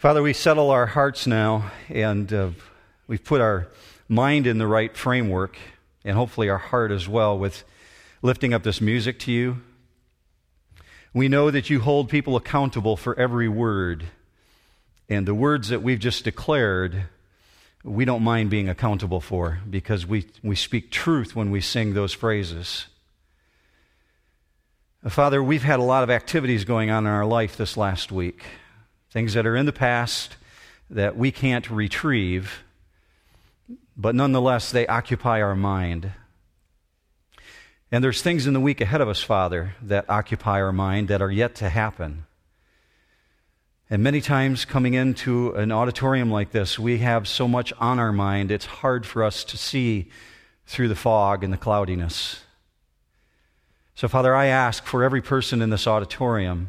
Father, we settle our hearts now and uh, we've put our mind in the right framework and hopefully our heart as well with lifting up this music to you. We know that you hold people accountable for every word. And the words that we've just declared, we don't mind being accountable for because we, we speak truth when we sing those phrases. Father, we've had a lot of activities going on in our life this last week things that are in the past that we can't retrieve, but nonetheless, they occupy our mind. And there's things in the week ahead of us, Father, that occupy our mind that are yet to happen. And many times, coming into an auditorium like this, we have so much on our mind, it's hard for us to see through the fog and the cloudiness. So, Father, I ask for every person in this auditorium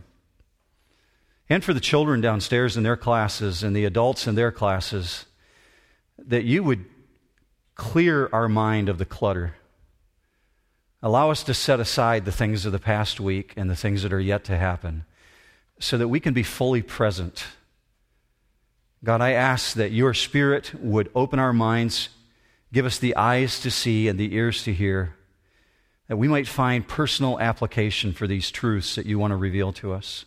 and for the children downstairs in their classes and the adults in their classes, that you would clear our mind of the clutter. Allow us to set aside the things of the past week and the things that are yet to happen so that we can be fully present. God, I ask that your Spirit would open our minds, give us the eyes to see and the ears to hear, that we might find personal application for these truths that you want to reveal to us.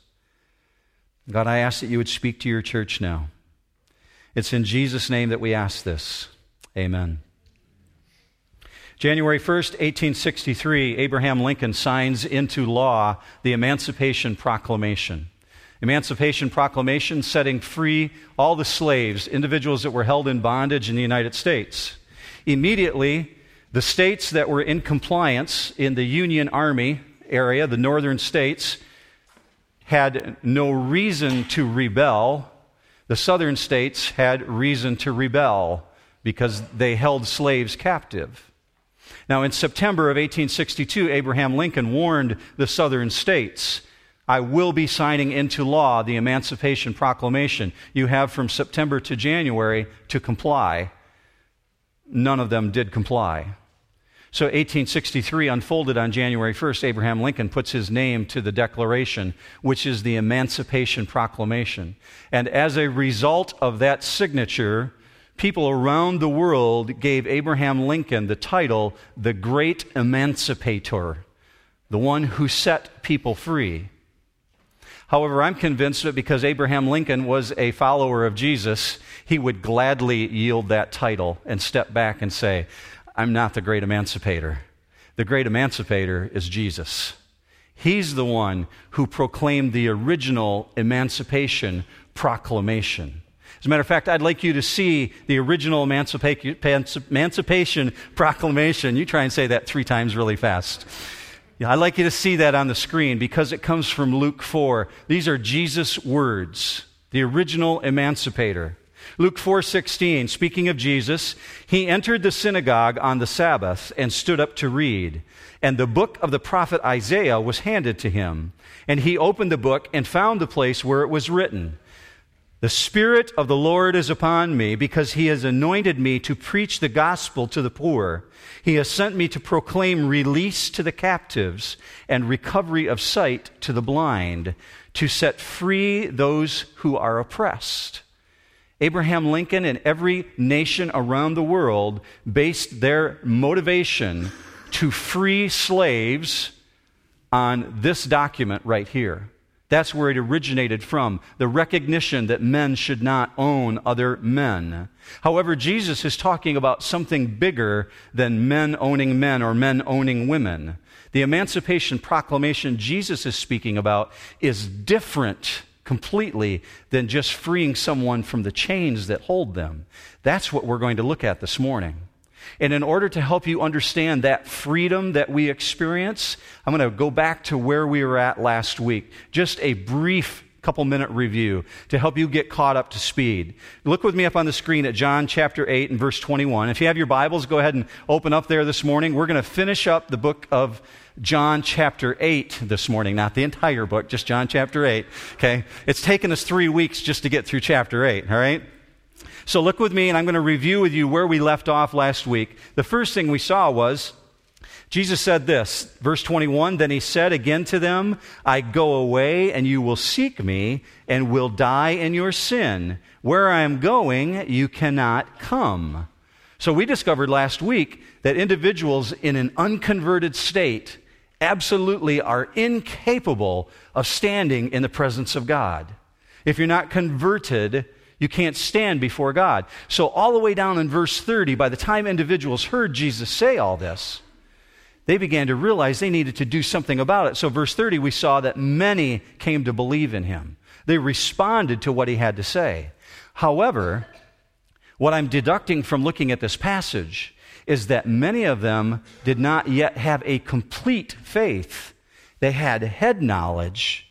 God, I ask that you would speak to your church now. It's in Jesus' name that we ask this. Amen. January 1st, 1863, Abraham Lincoln signs into law the Emancipation Proclamation. Emancipation Proclamation setting free all the slaves, individuals that were held in bondage in the United States. Immediately, the states that were in compliance in the Union Army area, the northern states, had no reason to rebel. The southern states had reason to rebel because they held slaves captive. Now, in September of 1862, Abraham Lincoln warned the southern states I will be signing into law the Emancipation Proclamation. You have from September to January to comply. None of them did comply. So 1863 unfolded on January 1st. Abraham Lincoln puts his name to the Declaration, which is the Emancipation Proclamation. And as a result of that signature, people around the world gave Abraham Lincoln the title the Great Emancipator, the one who set people free. However, I'm convinced that because Abraham Lincoln was a follower of Jesus, he would gladly yield that title and step back and say, I'm not the great emancipator. The great emancipator is Jesus. He's the one who proclaimed the original emancipation proclamation. As a matter of fact, I'd like you to see the original emancipation proclamation. You try and say that three times really fast. Yeah, I'd like you to see that on the screen because it comes from Luke 4. These are Jesus' words, the original emancipator. Luke 4:16, speaking of Jesus, he entered the synagogue on the Sabbath and stood up to read. And the book of the prophet Isaiah was handed to him. And he opened the book and found the place where it was written, the Spirit of the Lord is upon me because he has anointed me to preach the gospel to the poor. He has sent me to proclaim release to the captives and recovery of sight to the blind, to set free those who are oppressed Abraham Lincoln and every nation around the world based their motivation to free slaves on this document right here. That's where it originated from the recognition that men should not own other men. However, Jesus is talking about something bigger than men owning men or men owning women. The Emancipation Proclamation Jesus is speaking about is different completely than just freeing someone from the chains that hold them. That's what we're going to look at this morning. And in order to help you understand that freedom that we experience, I'm going to go back to where we were at last week. Just a brief couple minute review to help you get caught up to speed. Look with me up on the screen at John chapter 8 and verse 21. If you have your Bibles, go ahead and open up there this morning. We're going to finish up the book of John chapter 8 this morning, not the entire book, just John chapter 8. Okay? It's taken us three weeks just to get through chapter 8, all right? So look with me, and I'm going to review with you where we left off last week. The first thing we saw was Jesus said this, verse 21 Then he said again to them, I go away, and you will seek me, and will die in your sin. Where I am going, you cannot come. So we discovered last week that individuals in an unconverted state absolutely are incapable of standing in the presence of God. If you're not converted, you can't stand before God. So, all the way down in verse 30, by the time individuals heard Jesus say all this, they began to realize they needed to do something about it. So, verse 30, we saw that many came to believe in him. They responded to what he had to say. However, what I'm deducting from looking at this passage is that many of them did not yet have a complete faith. They had head knowledge,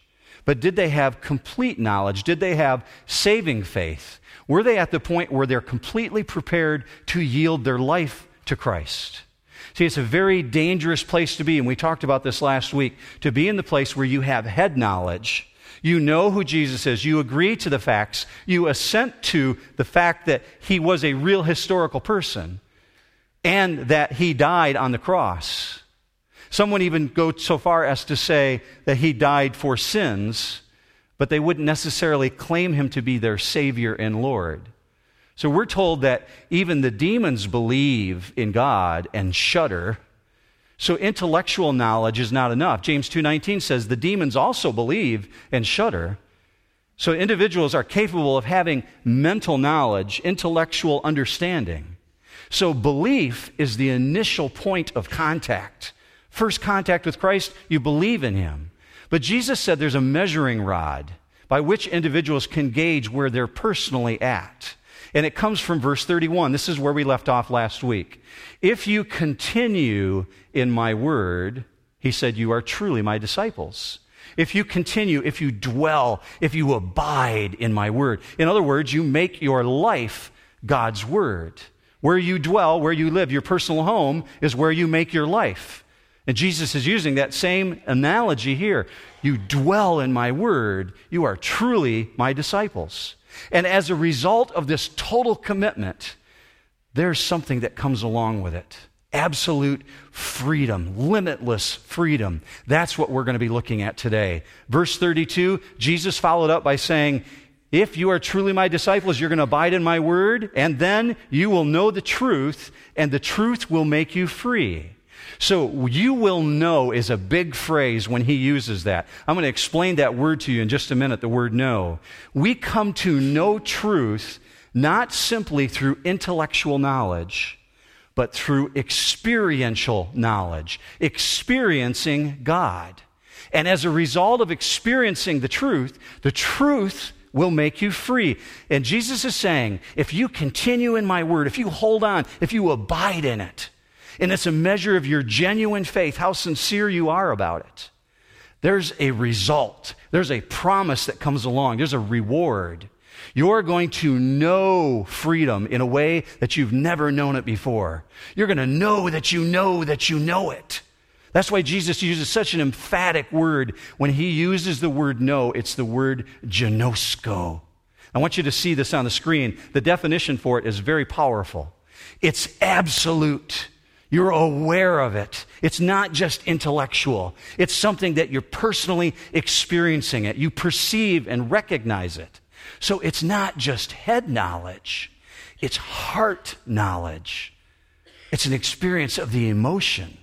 but did they have complete knowledge? Did they have saving faith? Were they at the point where they're completely prepared to yield their life to Christ? See, it's a very dangerous place to be, and we talked about this last week, to be in the place where you have head knowledge. You know who Jesus is. You agree to the facts. You assent to the fact that he was a real historical person and that he died on the cross. Some would even go so far as to say that he died for sins, but they wouldn't necessarily claim him to be their Savior and Lord. So we're told that even the demons believe in God and shudder. So intellectual knowledge is not enough. James 2:19 says the demons also believe and shudder. So individuals are capable of having mental knowledge, intellectual understanding. So belief is the initial point of contact. First contact with Christ, you believe in him. But Jesus said there's a measuring rod by which individuals can gauge where they're personally at. And it comes from verse 31. This is where we left off last week. If you continue in my word, he said, you are truly my disciples. If you continue, if you dwell, if you abide in my word. In other words, you make your life God's word. Where you dwell, where you live, your personal home is where you make your life. And Jesus is using that same analogy here. You dwell in my word, you are truly my disciples. And as a result of this total commitment, there's something that comes along with it absolute freedom, limitless freedom. That's what we're going to be looking at today. Verse 32, Jesus followed up by saying, If you are truly my disciples, you're going to abide in my word, and then you will know the truth, and the truth will make you free. So, you will know is a big phrase when he uses that. I'm going to explain that word to you in just a minute, the word know. We come to know truth not simply through intellectual knowledge, but through experiential knowledge, experiencing God. And as a result of experiencing the truth, the truth will make you free. And Jesus is saying, if you continue in my word, if you hold on, if you abide in it, and it's a measure of your genuine faith, how sincere you are about it. There's a result, there's a promise that comes along, there's a reward. You're going to know freedom in a way that you've never known it before. You're going to know that you know that you know it. That's why Jesus uses such an emphatic word. When he uses the word know, it's the word ginosko. I want you to see this on the screen. The definition for it is very powerful. It's absolute. You're aware of it. It's not just intellectual. It's something that you're personally experiencing it. You perceive and recognize it. So it's not just head knowledge. It's heart knowledge. It's an experience of the emotion.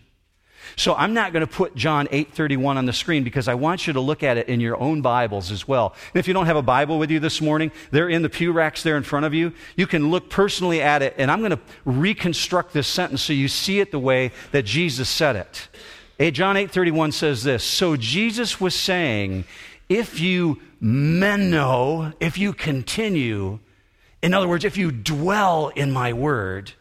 So I'm not going to put John 8:31 on the screen because I want you to look at it in your own Bibles as well. And if you don't have a Bible with you this morning, they're in the pew racks there in front of you. You can look personally at it and I'm going to reconstruct this sentence so you see it the way that Jesus said it. Hey, John 8:31 says this. So Jesus was saying, if you meno, if you continue, in other words, if you dwell in my word,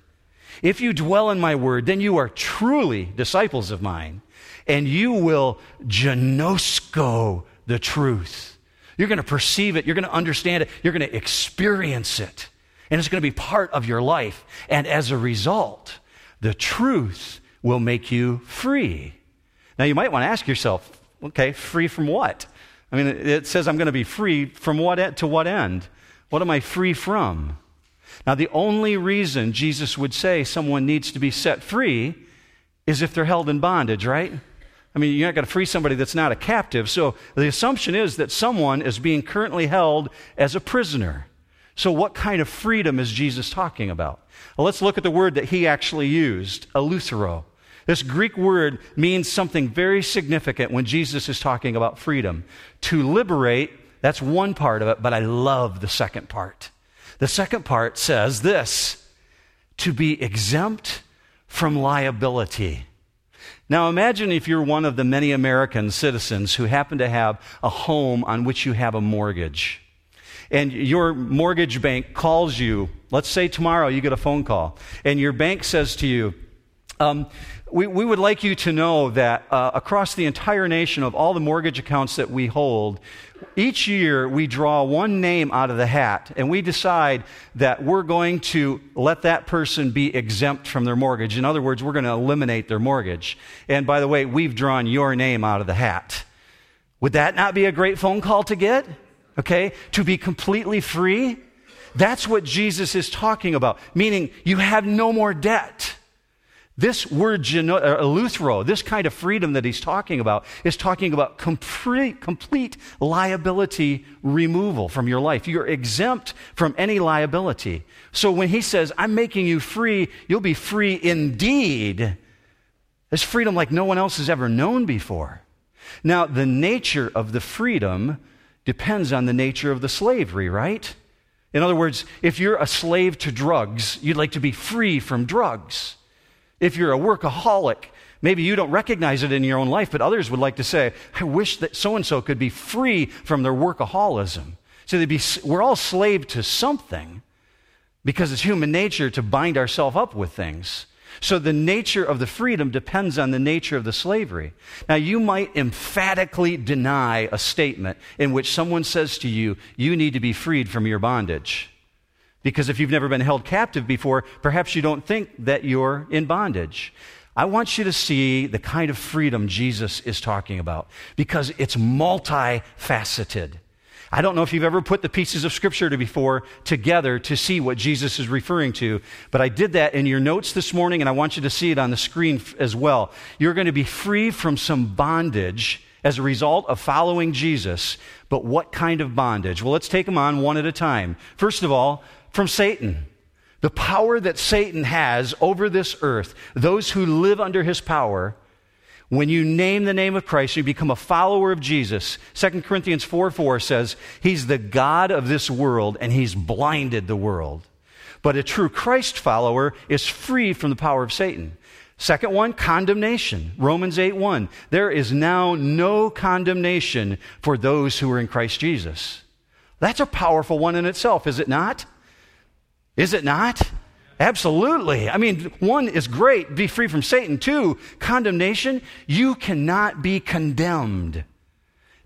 if you dwell in my word, then you are truly disciples of mine, and you will ginosko the truth. You're going to perceive it, you're going to understand it, you're going to experience it, and it's going to be part of your life. And as a result, the truth will make you free. Now, you might want to ask yourself, okay, free from what? I mean, it says I'm going to be free from what to what end? What am I free from? Now, the only reason Jesus would say someone needs to be set free is if they're held in bondage, right? I mean, you're not going to free somebody that's not a captive. So the assumption is that someone is being currently held as a prisoner. So, what kind of freedom is Jesus talking about? Well, let's look at the word that he actually used, eleuthero. This Greek word means something very significant when Jesus is talking about freedom. To liberate, that's one part of it, but I love the second part. The second part says this to be exempt from liability. Now imagine if you're one of the many American citizens who happen to have a home on which you have a mortgage. And your mortgage bank calls you, let's say tomorrow you get a phone call, and your bank says to you, um, we, we, would like you to know that uh, across the entire nation of all the mortgage accounts that we hold, each year we draw one name out of the hat and we decide that we're going to let that person be exempt from their mortgage. In other words, we're going to eliminate their mortgage. And by the way, we've drawn your name out of the hat. Would that not be a great phone call to get? Okay? To be completely free? That's what Jesus is talking about, meaning you have no more debt. This word, uh, eleuthero, this kind of freedom that he's talking about, is talking about complete, complete liability removal from your life. You're exempt from any liability. So when he says, I'm making you free, you'll be free indeed. There's freedom like no one else has ever known before. Now, the nature of the freedom depends on the nature of the slavery, right? In other words, if you're a slave to drugs, you'd like to be free from drugs. If you're a workaholic, maybe you don't recognize it in your own life, but others would like to say, I wish that so and so could be free from their workaholism. So they'd be, we're all slave to something because it's human nature to bind ourselves up with things. So the nature of the freedom depends on the nature of the slavery. Now, you might emphatically deny a statement in which someone says to you, you need to be freed from your bondage. Because if you've never been held captive before, perhaps you don't think that you're in bondage. I want you to see the kind of freedom Jesus is talking about because it's multifaceted. I don't know if you've ever put the pieces of scripture to before together to see what Jesus is referring to, but I did that in your notes this morning and I want you to see it on the screen as well. You're going to be free from some bondage as a result of following Jesus. But what kind of bondage? Well, let's take them on one at a time. First of all, from Satan. The power that Satan has over this earth, those who live under his power, when you name the name of Christ, you become a follower of Jesus. 2 Corinthians 4 4 says, He's the God of this world and He's blinded the world. But a true Christ follower is free from the power of Satan. Second one, condemnation. Romans 8 1. There is now no condemnation for those who are in Christ Jesus. That's a powerful one in itself, is it not? Is it not? Absolutely. I mean, one is great, be free from Satan. Two, condemnation, you cannot be condemned.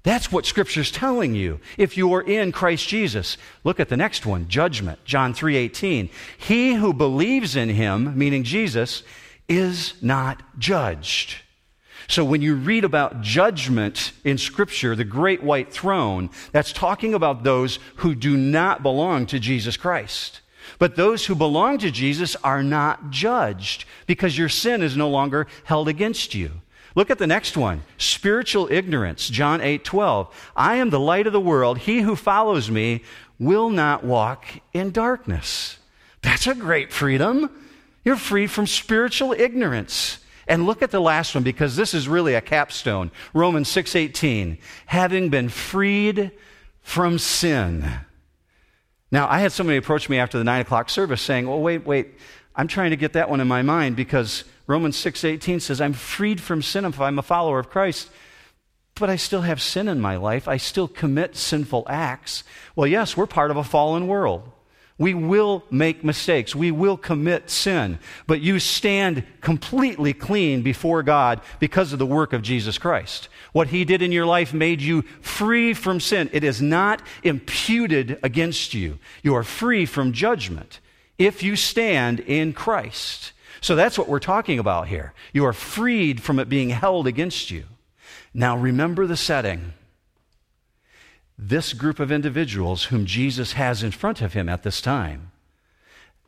That's what Scripture's telling you if you are in Christ Jesus. Look at the next one, judgment, John 3:18. He who believes in him, meaning Jesus, is not judged. So when you read about judgment in Scripture, the great white throne, that's talking about those who do not belong to Jesus Christ. But those who belong to Jesus are not judged because your sin is no longer held against you. Look at the next one spiritual ignorance, John 8 12. I am the light of the world. He who follows me will not walk in darkness. That's a great freedom. You're free from spiritual ignorance. And look at the last one because this is really a capstone. Romans 6:18. Having been freed from sin. Now, I had somebody approach me after the nine o'clock service saying, "Well, wait, wait, I'm trying to get that one in my mind because Romans 6:18 says I'm freed from sin if I'm a follower of Christ." But I still have sin in my life. I still commit sinful acts. Well, yes, we're part of a fallen world. We will make mistakes. We will commit sin. But you stand completely clean before God because of the work of Jesus Christ. What He did in your life made you free from sin. It is not imputed against you. You are free from judgment if you stand in Christ. So that's what we're talking about here. You are freed from it being held against you. Now remember the setting this group of individuals whom Jesus has in front of him at this time,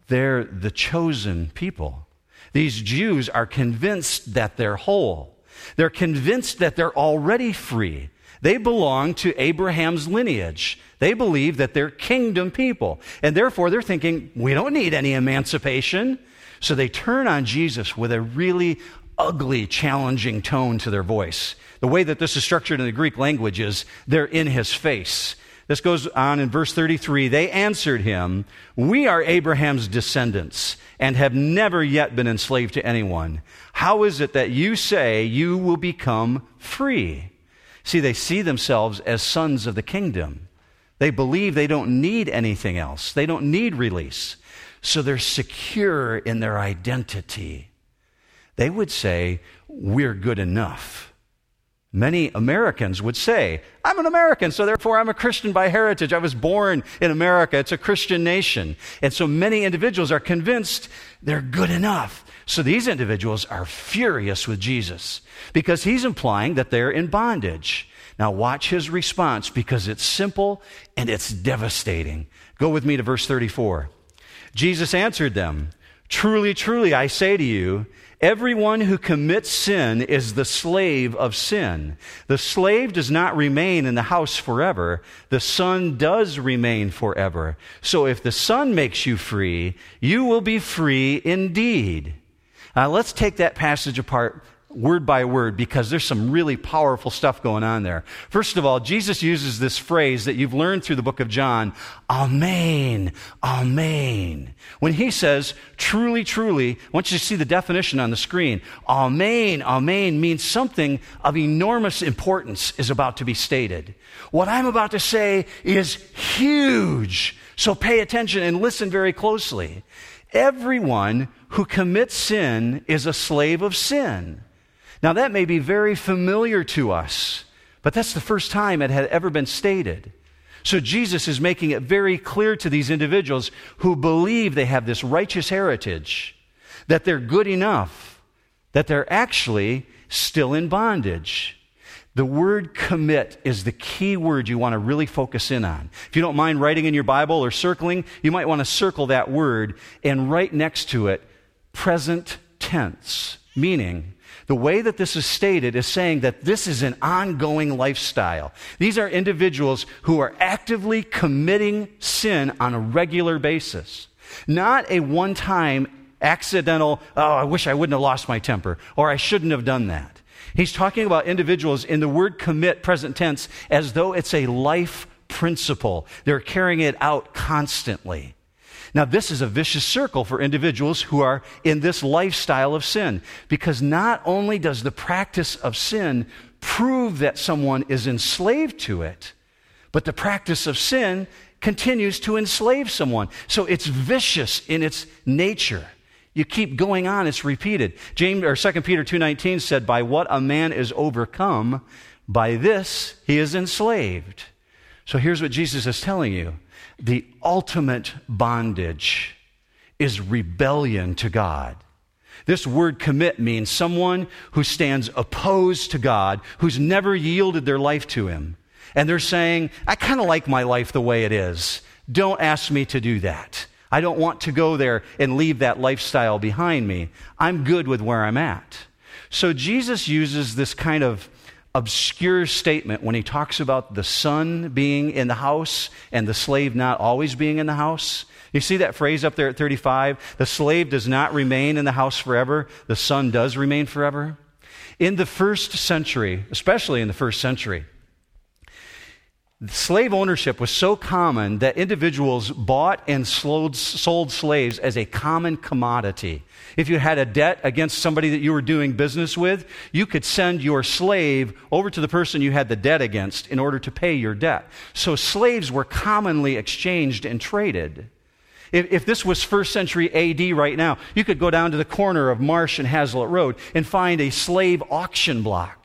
they're the chosen people. These Jews are convinced that they're whole. They're convinced that they're already free. They belong to Abraham's lineage. They believe that they're kingdom people. And therefore, they're thinking, we don't need any emancipation. So they turn on Jesus with a really ugly, challenging tone to their voice. The way that this is structured in the Greek language is they're in his face. This goes on in verse 33. They answered him, We are Abraham's descendants and have never yet been enslaved to anyone. How is it that you say you will become free? See, they see themselves as sons of the kingdom. They believe they don't need anything else, they don't need release. So they're secure in their identity. They would say, We're good enough. Many Americans would say, I'm an American, so therefore I'm a Christian by heritage. I was born in America. It's a Christian nation. And so many individuals are convinced they're good enough. So these individuals are furious with Jesus because he's implying that they're in bondage. Now, watch his response because it's simple and it's devastating. Go with me to verse 34. Jesus answered them, Truly, truly, I say to you, Everyone who commits sin is the slave of sin. The slave does not remain in the house forever. The son does remain forever. So if the son makes you free, you will be free indeed. Now let's take that passage apart word by word because there's some really powerful stuff going on there. First of all, Jesus uses this phrase that you've learned through the book of John, Amen, Amen. When he says, truly, truly, I want you to see the definition on the screen. Amen, Amen means something of enormous importance is about to be stated. What I'm about to say is huge. So pay attention and listen very closely. Everyone who commits sin is a slave of sin. Now, that may be very familiar to us, but that's the first time it had ever been stated. So, Jesus is making it very clear to these individuals who believe they have this righteous heritage that they're good enough, that they're actually still in bondage. The word commit is the key word you want to really focus in on. If you don't mind writing in your Bible or circling, you might want to circle that word and write next to it present tense, meaning the way that this is stated is saying that this is an ongoing lifestyle. These are individuals who are actively committing sin on a regular basis, not a one time accidental, oh, I wish I wouldn't have lost my temper, or I shouldn't have done that. He's talking about individuals in the word commit, present tense, as though it's a life principle. They're carrying it out constantly. Now, this is a vicious circle for individuals who are in this lifestyle of sin, because not only does the practice of sin prove that someone is enslaved to it, but the practice of sin continues to enslave someone. So it's vicious in its nature. You keep going on, it's repeated. James or 2 Peter 2:19 said, "By what a man is overcome, by this he is enslaved." So here's what Jesus is telling you the ultimate bondage is rebellion to God. This word commit means someone who stands opposed to God, who's never yielded their life to Him. And they're saying, I kind of like my life the way it is. Don't ask me to do that. I don't want to go there and leave that lifestyle behind me. I'm good with where I'm at. So Jesus uses this kind of obscure statement when he talks about the son being in the house and the slave not always being in the house. You see that phrase up there at 35? The slave does not remain in the house forever, the son does remain forever. In the first century, especially in the first century, slave ownership was so common that individuals bought and sold, slaves as a common commodity. If you had a debt against somebody that you were doing business with, you could send your slave over to the person you had the debt against in order to pay your debt. So slaves were commonly exchanged and traded. If, if this was first century AD right now, you could go down to the corner of Marsh and Hazlitt Road and find a slave auction block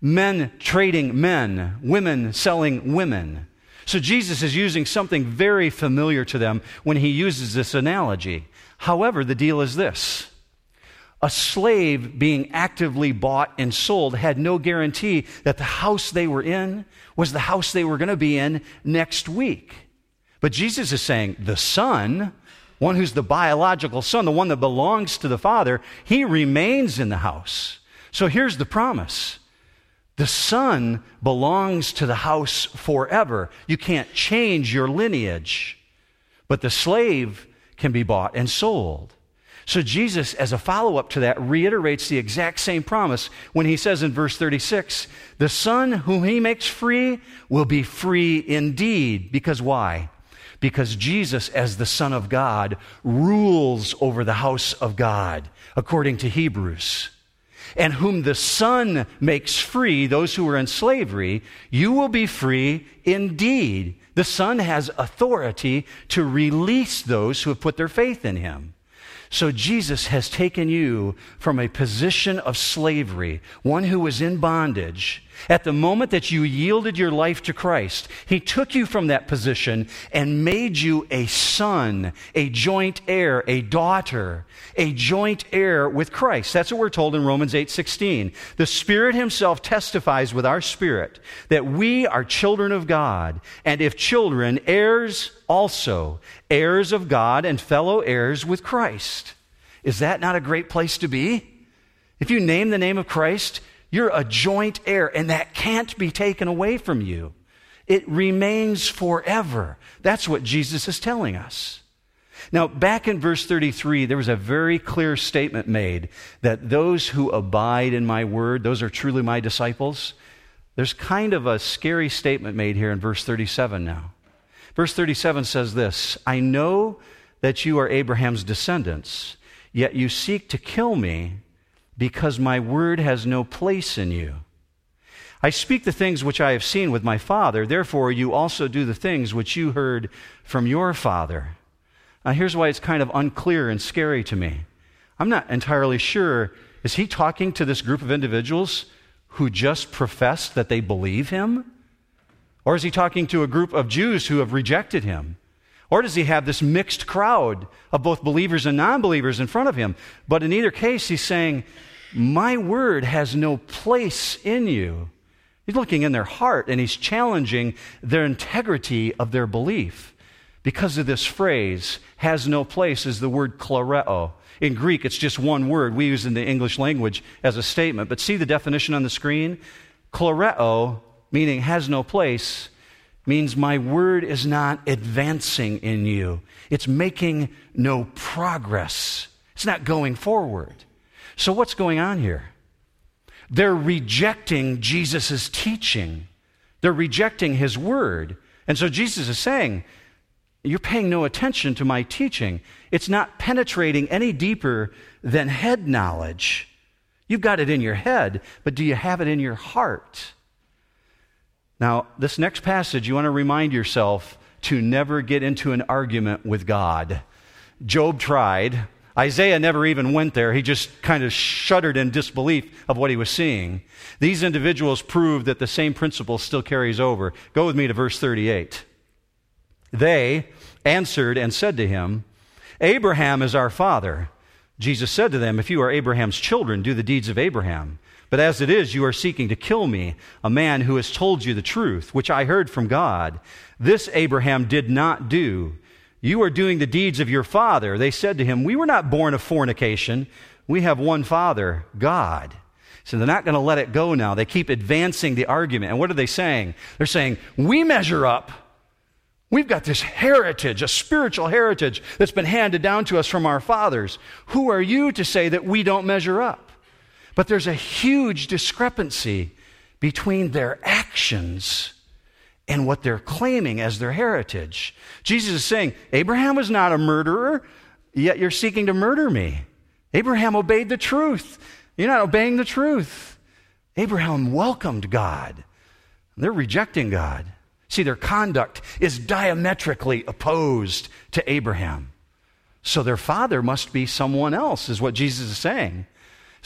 men trading men, women selling women. So Jesus is using something very familiar to them when he uses this analogy. However, the deal is this a slave being actively bought and sold had no guarantee that the house they were in was the house they were going to be in next week. But Jesus is saying the son one who's the biological son, the one that belongs to the Father, he remains in the house. So here's the promise the son belongs to the house forever. You can't change your lineage, but the slave can be bought and sold. So Jesus, as a follow up to that, reiterates the exact same promise when he says in verse 36 The Son whom he makes free will be free indeed. Because why? Because Jesus, as the Son of God, rules over the house of God, according to Hebrews. And whom the Son makes free, those who are in slavery, you will be free indeed. The Son has authority to release those who have put their faith in him. So Jesus has taken you from a position of slavery, one who was in bondage. At the moment that you yielded your life to Christ, He took you from that position and made you a son, a joint heir, a daughter, a joint heir with Christ. That's what we're told in Romans 8 16. The Spirit Himself testifies with our spirit that we are children of God, and if children, heirs also, heirs of God and fellow heirs with Christ. Is that not a great place to be? If you name the name of Christ, you're a joint heir, and that can't be taken away from you. It remains forever. That's what Jesus is telling us. Now, back in verse 33, there was a very clear statement made that those who abide in my word, those are truly my disciples. There's kind of a scary statement made here in verse 37 now. Verse 37 says this I know that you are Abraham's descendants, yet you seek to kill me because my word has no place in you. I speak the things which I have seen with my father, therefore you also do the things which you heard from your father. Now, here's why it's kind of unclear and scary to me. I'm not entirely sure. Is he talking to this group of individuals who just professed that they believe him? Or is he talking to a group of Jews who have rejected him? Or does he have this mixed crowd of both believers and non believers in front of him? But in either case, he's saying, My word has no place in you. He's looking in their heart and he's challenging their integrity of their belief. Because of this phrase, has no place, is the word klereo. In Greek, it's just one word we use in the English language as a statement. But see the definition on the screen? Klereo, meaning has no place, means my word is not advancing in you. It's making no progress. It's not going forward. So, what's going on here? They're rejecting Jesus' teaching, they're rejecting his word. And so, Jesus is saying, You're paying no attention to my teaching. It's not penetrating any deeper than head knowledge. You've got it in your head, but do you have it in your heart? Now, this next passage, you want to remind yourself to never get into an argument with God. Job tried. Isaiah never even went there. He just kind of shuddered in disbelief of what he was seeing. These individuals prove that the same principle still carries over. Go with me to verse 38. They answered and said to him, Abraham is our father. Jesus said to them, If you are Abraham's children, do the deeds of Abraham. But as it is, you are seeking to kill me, a man who has told you the truth, which I heard from God. This Abraham did not do. You are doing the deeds of your father. They said to him, We were not born of fornication. We have one father, God. So they're not going to let it go now. They keep advancing the argument. And what are they saying? They're saying, We measure up. We've got this heritage, a spiritual heritage that's been handed down to us from our fathers. Who are you to say that we don't measure up? But there's a huge discrepancy between their actions and what they're claiming as their heritage. Jesus is saying, Abraham was not a murderer, yet you're seeking to murder me. Abraham obeyed the truth. You're not obeying the truth. Abraham welcomed God. They're rejecting God. See, their conduct is diametrically opposed to Abraham. So their father must be someone else, is what Jesus is saying.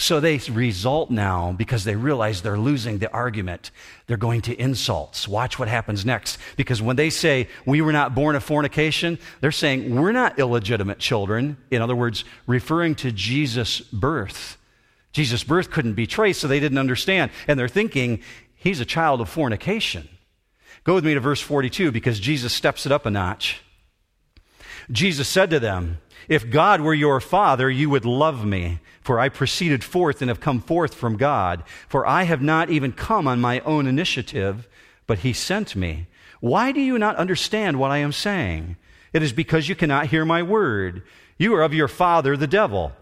So they result now because they realize they're losing the argument. They're going to insults. Watch what happens next. Because when they say, we were not born of fornication, they're saying, we're not illegitimate children. In other words, referring to Jesus' birth. Jesus' birth couldn't be traced, so they didn't understand. And they're thinking, he's a child of fornication. Go with me to verse 42 because Jesus steps it up a notch. Jesus said to them, If God were your Father, you would love me, for I proceeded forth and have come forth from God. For I have not even come on my own initiative, but He sent me. Why do you not understand what I am saying? It is because you cannot hear my word. You are of your father, the devil,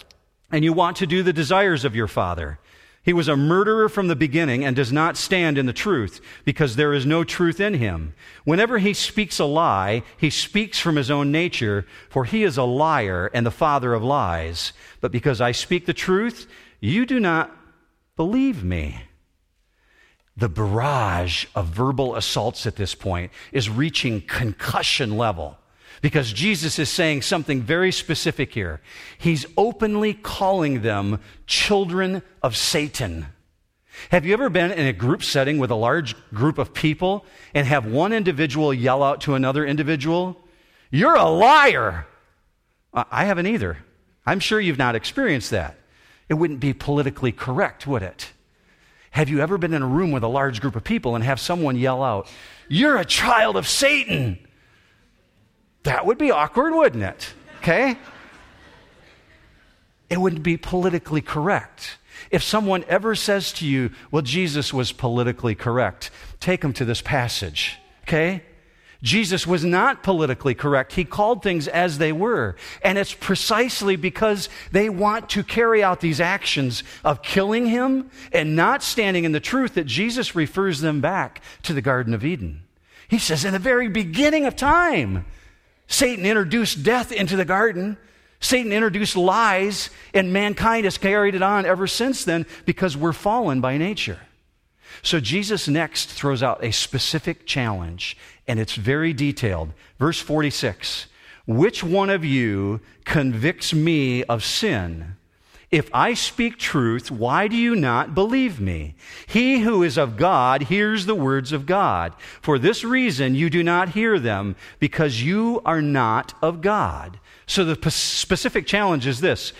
and you want to do the desires of your father. He was a murderer from the beginning and does not stand in the truth because there is no truth in him. Whenever he speaks a lie, he speaks from his own nature, for he is a liar and the father of lies. But because I speak the truth, you do not believe me. The barrage of verbal assaults at this point is reaching concussion level because Jesus is saying something very specific here. He's openly calling them children of Satan. Have you ever been in a group setting with a large group of people and have one individual yell out to another individual, You're a liar? I haven't either. I'm sure you've not experienced that. It wouldn't be politically correct, would it? Have you ever been in a room with a large group of people and have someone yell out, You're a child of Satan? That would be awkward, wouldn't it? Okay? It wouldn't be politically correct. If someone ever says to you, well, Jesus was politically correct, take them to this passage, okay? Jesus was not politically correct. He called things as they were. And it's precisely because they want to carry out these actions of killing him and not standing in the truth that Jesus refers them back to the Garden of Eden. He says, in the very beginning of time, Satan introduced death into the garden. Satan introduced lies, and mankind has carried it on ever since then because we're fallen by nature. So Jesus next throws out a specific challenge, and it's very detailed. Verse 46 Which one of you convicts me of sin? If I speak truth, why do you not believe me? He who is of God hears the words of God. For this reason, you do not hear them, because you are not of God. So the specific challenge is this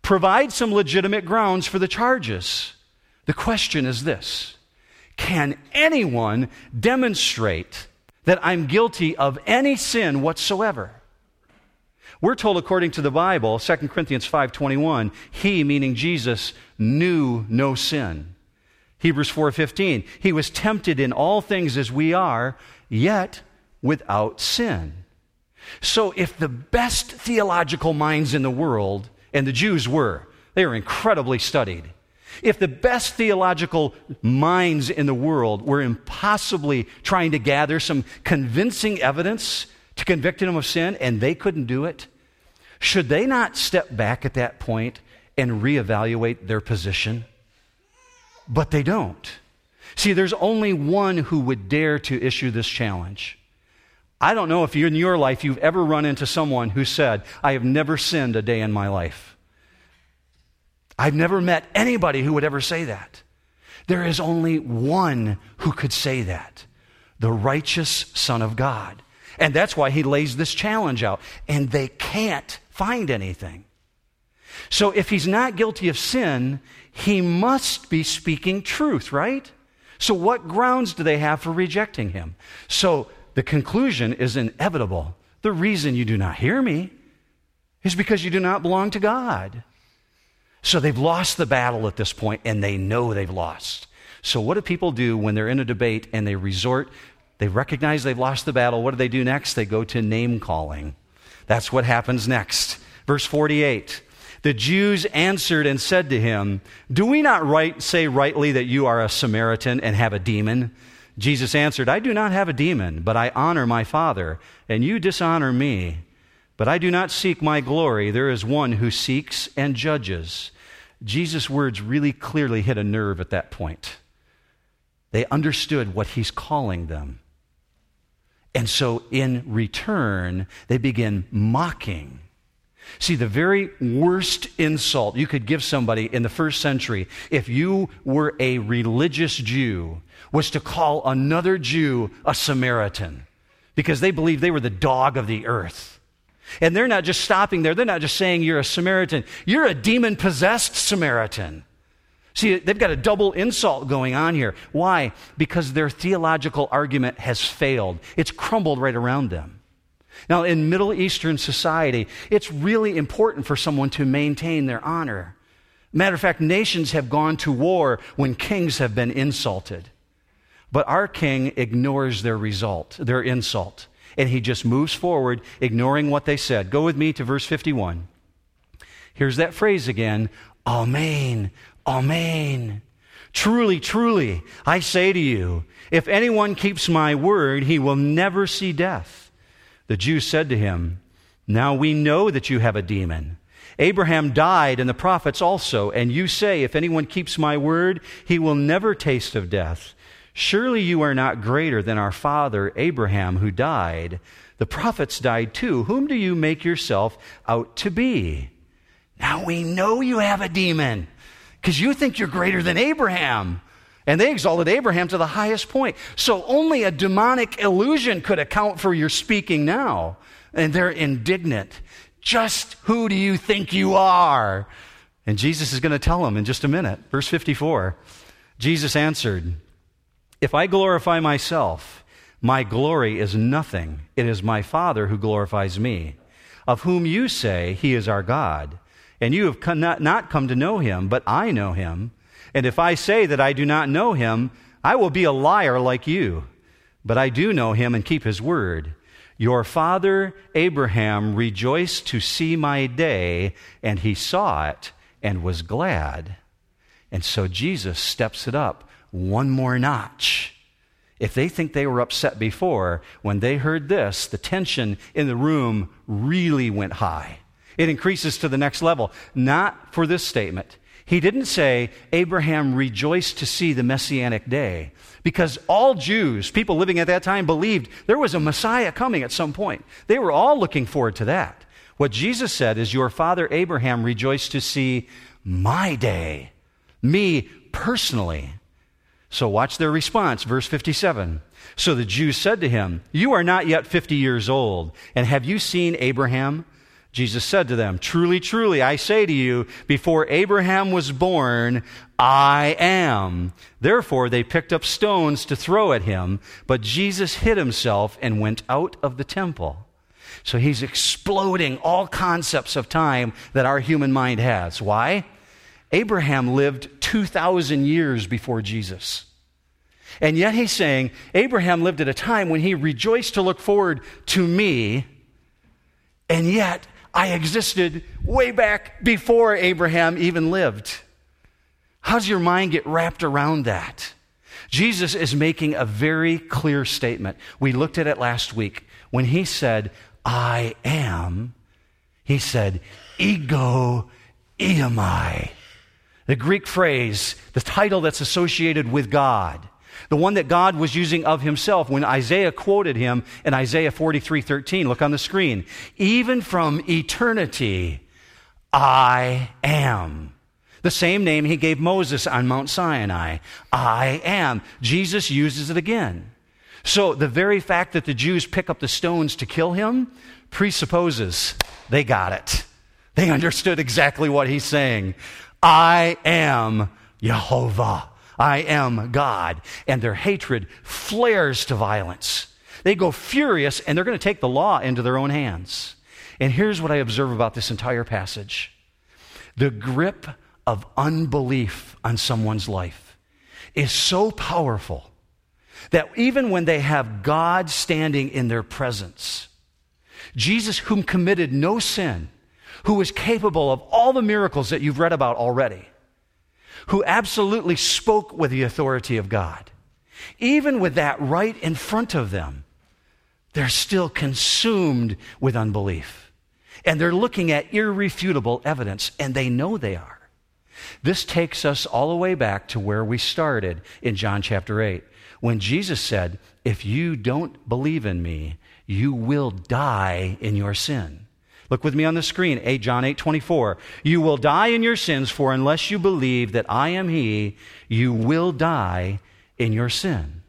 provide some legitimate grounds for the charges. The question is this Can anyone demonstrate that I'm guilty of any sin whatsoever? We're told according to the Bible, 2 Corinthians 5:21, he meaning Jesus knew no sin. Hebrews 4:15, he was tempted in all things as we are, yet without sin. So if the best theological minds in the world, and the Jews were, they were incredibly studied. If the best theological minds in the world were impossibly trying to gather some convincing evidence to convict him of sin and they couldn't do it, should they not step back at that point and reevaluate their position? But they don't. See, there's only one who would dare to issue this challenge. I don't know if in your life you've ever run into someone who said, I have never sinned a day in my life. I've never met anybody who would ever say that. There is only one who could say that the righteous Son of God. And that's why he lays this challenge out. And they can't find anything. So if he's not guilty of sin, he must be speaking truth, right? So what grounds do they have for rejecting him? So the conclusion is inevitable. The reason you do not hear me is because you do not belong to God. So they've lost the battle at this point and they know they've lost. So what do people do when they're in a debate and they resort they recognize they've lost the battle. What do they do next? They go to name calling. That's what happens next. Verse 48. The Jews answered and said to him, Do we not right, say rightly that you are a Samaritan and have a demon? Jesus answered, I do not have a demon, but I honor my Father, and you dishonor me. But I do not seek my glory. There is one who seeks and judges. Jesus' words really clearly hit a nerve at that point. They understood what he's calling them. And so, in return, they begin mocking. See, the very worst insult you could give somebody in the first century, if you were a religious Jew, was to call another Jew a Samaritan because they believed they were the dog of the earth. And they're not just stopping there, they're not just saying you're a Samaritan, you're a demon possessed Samaritan. See, they've got a double insult going on here. Why? Because their theological argument has failed, it's crumbled right around them. Now, in Middle Eastern society, it's really important for someone to maintain their honor. Matter of fact, nations have gone to war when kings have been insulted. But our king ignores their result, their insult, and he just moves forward, ignoring what they said. Go with me to verse 51. Here's that phrase again Amen, Amen. Truly, truly, I say to you, if anyone keeps my word, he will never see death. The Jews said to him, Now we know that you have a demon. Abraham died and the prophets also, and you say, If anyone keeps my word, he will never taste of death. Surely you are not greater than our father Abraham, who died. The prophets died too. Whom do you make yourself out to be? Now we know you have a demon because you think you're greater than Abraham. And they exalted Abraham to the highest point. So only a demonic illusion could account for your speaking now. And they're indignant. Just who do you think you are? And Jesus is going to tell them in just a minute. Verse 54 Jesus answered, If I glorify myself, my glory is nothing. It is my Father who glorifies me, of whom you say he is our God. And you have not come to know him, but I know him. And if I say that I do not know him, I will be a liar like you. But I do know him and keep his word. Your father Abraham rejoiced to see my day, and he saw it and was glad. And so Jesus steps it up one more notch. If they think they were upset before, when they heard this, the tension in the room really went high. It increases to the next level. Not for this statement. He didn't say, Abraham rejoiced to see the messianic day. Because all Jews, people living at that time, believed there was a Messiah coming at some point. They were all looking forward to that. What Jesus said is, Your father Abraham rejoiced to see my day, me personally. So watch their response, verse 57. So the Jews said to him, You are not yet 50 years old, and have you seen Abraham? Jesus said to them, Truly, truly, I say to you, before Abraham was born, I am. Therefore, they picked up stones to throw at him, but Jesus hid himself and went out of the temple. So he's exploding all concepts of time that our human mind has. Why? Abraham lived 2,000 years before Jesus. And yet he's saying, Abraham lived at a time when he rejoiced to look forward to me, and yet I existed way back before Abraham even lived. How does your mind get wrapped around that? Jesus is making a very clear statement. We looked at it last week. When he said, I am, he said, ego eimi. The Greek phrase, the title that's associated with God the one that God was using of himself when Isaiah quoted him in Isaiah 43 13. Look on the screen. Even from eternity, I am. The same name he gave Moses on Mount Sinai. I am. Jesus uses it again. So the very fact that the Jews pick up the stones to kill him presupposes they got it. They understood exactly what he's saying. I am Jehovah. I am God. And their hatred flares to violence. They go furious and they're going to take the law into their own hands. And here's what I observe about this entire passage the grip of unbelief on someone's life is so powerful that even when they have God standing in their presence, Jesus, whom committed no sin, who was capable of all the miracles that you've read about already, who absolutely spoke with the authority of God. Even with that right in front of them, they're still consumed with unbelief. And they're looking at irrefutable evidence, and they know they are. This takes us all the way back to where we started in John chapter 8, when Jesus said, If you don't believe in me, you will die in your sin. Look with me on the screen, 8 John 8 24. You will die in your sins, for unless you believe that I am He, you will die in your sin.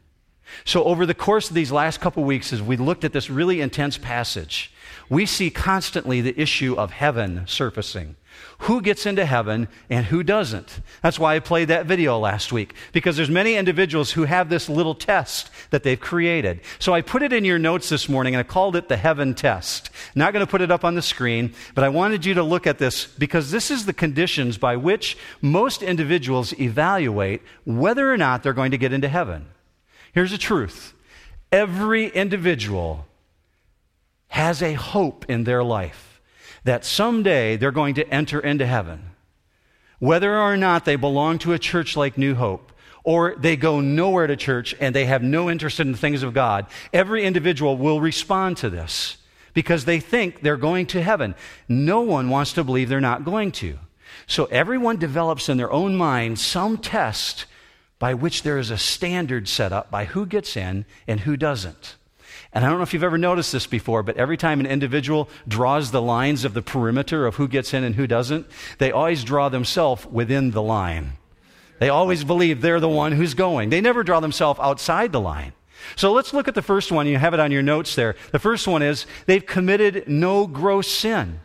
So, over the course of these last couple weeks, as we looked at this really intense passage, we see constantly the issue of heaven surfacing. Who gets into heaven and who doesn't. That's why I played that video last week because there's many individuals who have this little test that they've created. So I put it in your notes this morning and I called it the heaven test. Not going to put it up on the screen, but I wanted you to look at this because this is the conditions by which most individuals evaluate whether or not they're going to get into heaven. Here's the truth. Every individual has a hope in their life that someday they're going to enter into heaven. Whether or not they belong to a church like New Hope, or they go nowhere to church and they have no interest in the things of God, every individual will respond to this because they think they're going to heaven. No one wants to believe they're not going to. So everyone develops in their own mind some test by which there is a standard set up by who gets in and who doesn't. And I don't know if you've ever noticed this before, but every time an individual draws the lines of the perimeter of who gets in and who doesn't, they always draw themselves within the line. They always believe they're the one who's going. They never draw themselves outside the line. So let's look at the first one. You have it on your notes there. The first one is they've committed no gross sin.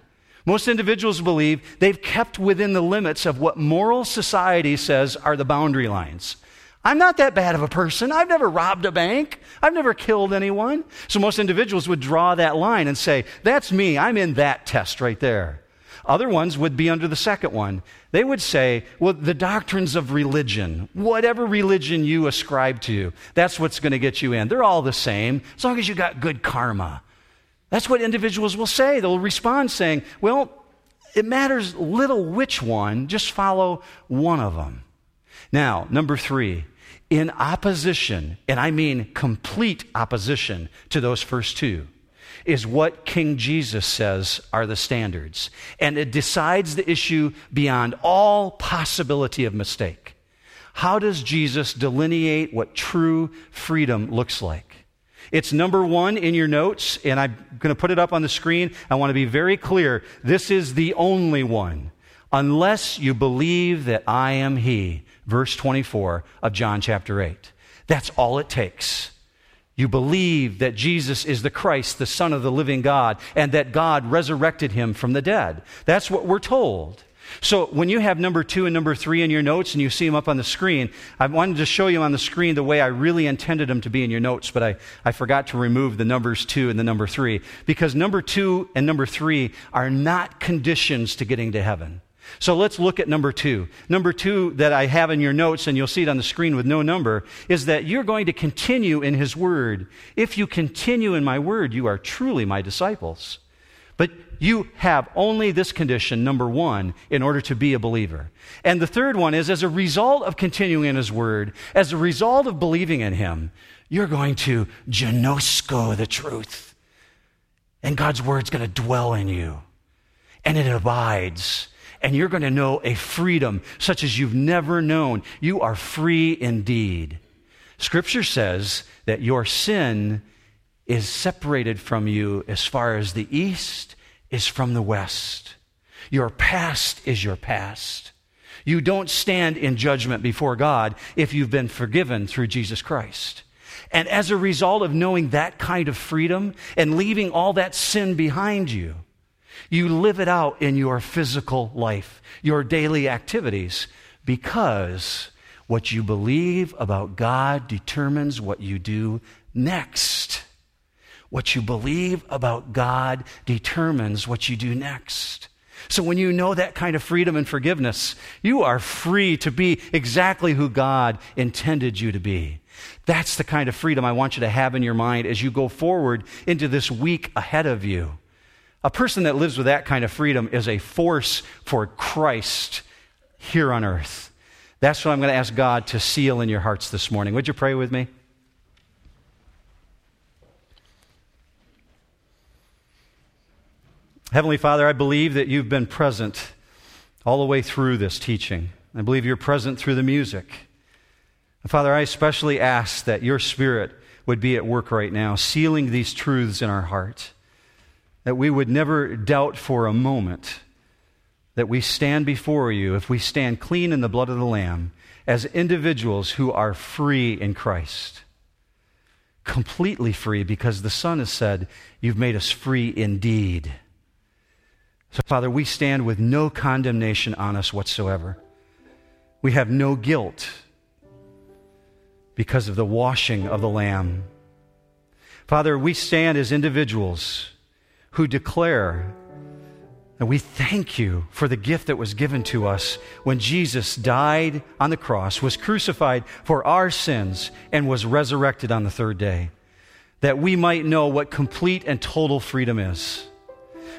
Most individuals believe they've kept within the limits of what moral society says are the boundary lines. I'm not that bad of a person. I've never robbed a bank. I've never killed anyone. So most individuals would draw that line and say, That's me. I'm in that test right there. Other ones would be under the second one. They would say, Well, the doctrines of religion, whatever religion you ascribe to, that's what's going to get you in. They're all the same, as long as you got good karma. That's what individuals will say. They'll respond saying, Well, it matters little which one, just follow one of them. Now, number three, in opposition, and I mean complete opposition to those first two, is what King Jesus says are the standards. And it decides the issue beyond all possibility of mistake. How does Jesus delineate what true freedom looks like? It's number one in your notes, and I'm going to put it up on the screen. I want to be very clear. This is the only one. Unless you believe that I am He, verse 24 of John chapter 8. That's all it takes. You believe that Jesus is the Christ, the Son of the living God, and that God resurrected him from the dead. That's what we're told. So when you have number two and number three in your notes and you see them up on the screen, I wanted to show you on the screen the way I really intended them to be in your notes, but I, I forgot to remove the numbers two and the number three because number two and number three are not conditions to getting to heaven. So let's look at number two. Number two that I have in your notes, and you'll see it on the screen with no number, is that you're going to continue in His Word. If you continue in my Word, you are truly my disciples. But you have only this condition, number one, in order to be a believer. And the third one is as a result of continuing in His Word, as a result of believing in Him, you're going to ginosko the truth. And God's Word's going to dwell in you. And it abides and you're going to know a freedom such as you've never known. You are free indeed. Scripture says that your sin is separated from you as far as the east is from the west. Your past is your past. You don't stand in judgment before God if you've been forgiven through Jesus Christ. And as a result of knowing that kind of freedom and leaving all that sin behind you, you live it out in your physical life, your daily activities, because what you believe about God determines what you do next. What you believe about God determines what you do next. So when you know that kind of freedom and forgiveness, you are free to be exactly who God intended you to be. That's the kind of freedom I want you to have in your mind as you go forward into this week ahead of you. A person that lives with that kind of freedom is a force for Christ here on earth. That's what I'm going to ask God to seal in your hearts this morning. Would you pray with me? Heavenly Father, I believe that you've been present all the way through this teaching. I believe you're present through the music. And Father, I especially ask that your Spirit would be at work right now, sealing these truths in our heart that we would never doubt for a moment that we stand before you, if we stand clean in the blood of the Lamb, as individuals who are free in Christ. Completely free because the Son has said, You've made us free indeed. So, Father, we stand with no condemnation on us whatsoever. We have no guilt because of the washing of the Lamb. Father, we stand as individuals who declare and we thank you for the gift that was given to us when Jesus died on the cross, was crucified for our sins, and was resurrected on the third day, that we might know what complete and total freedom is.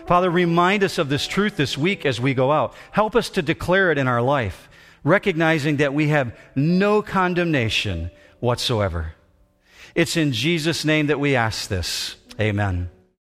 Father, remind us of this truth this week as we go out. Help us to declare it in our life, recognizing that we have no condemnation whatsoever. It's in Jesus' name that we ask this. Amen.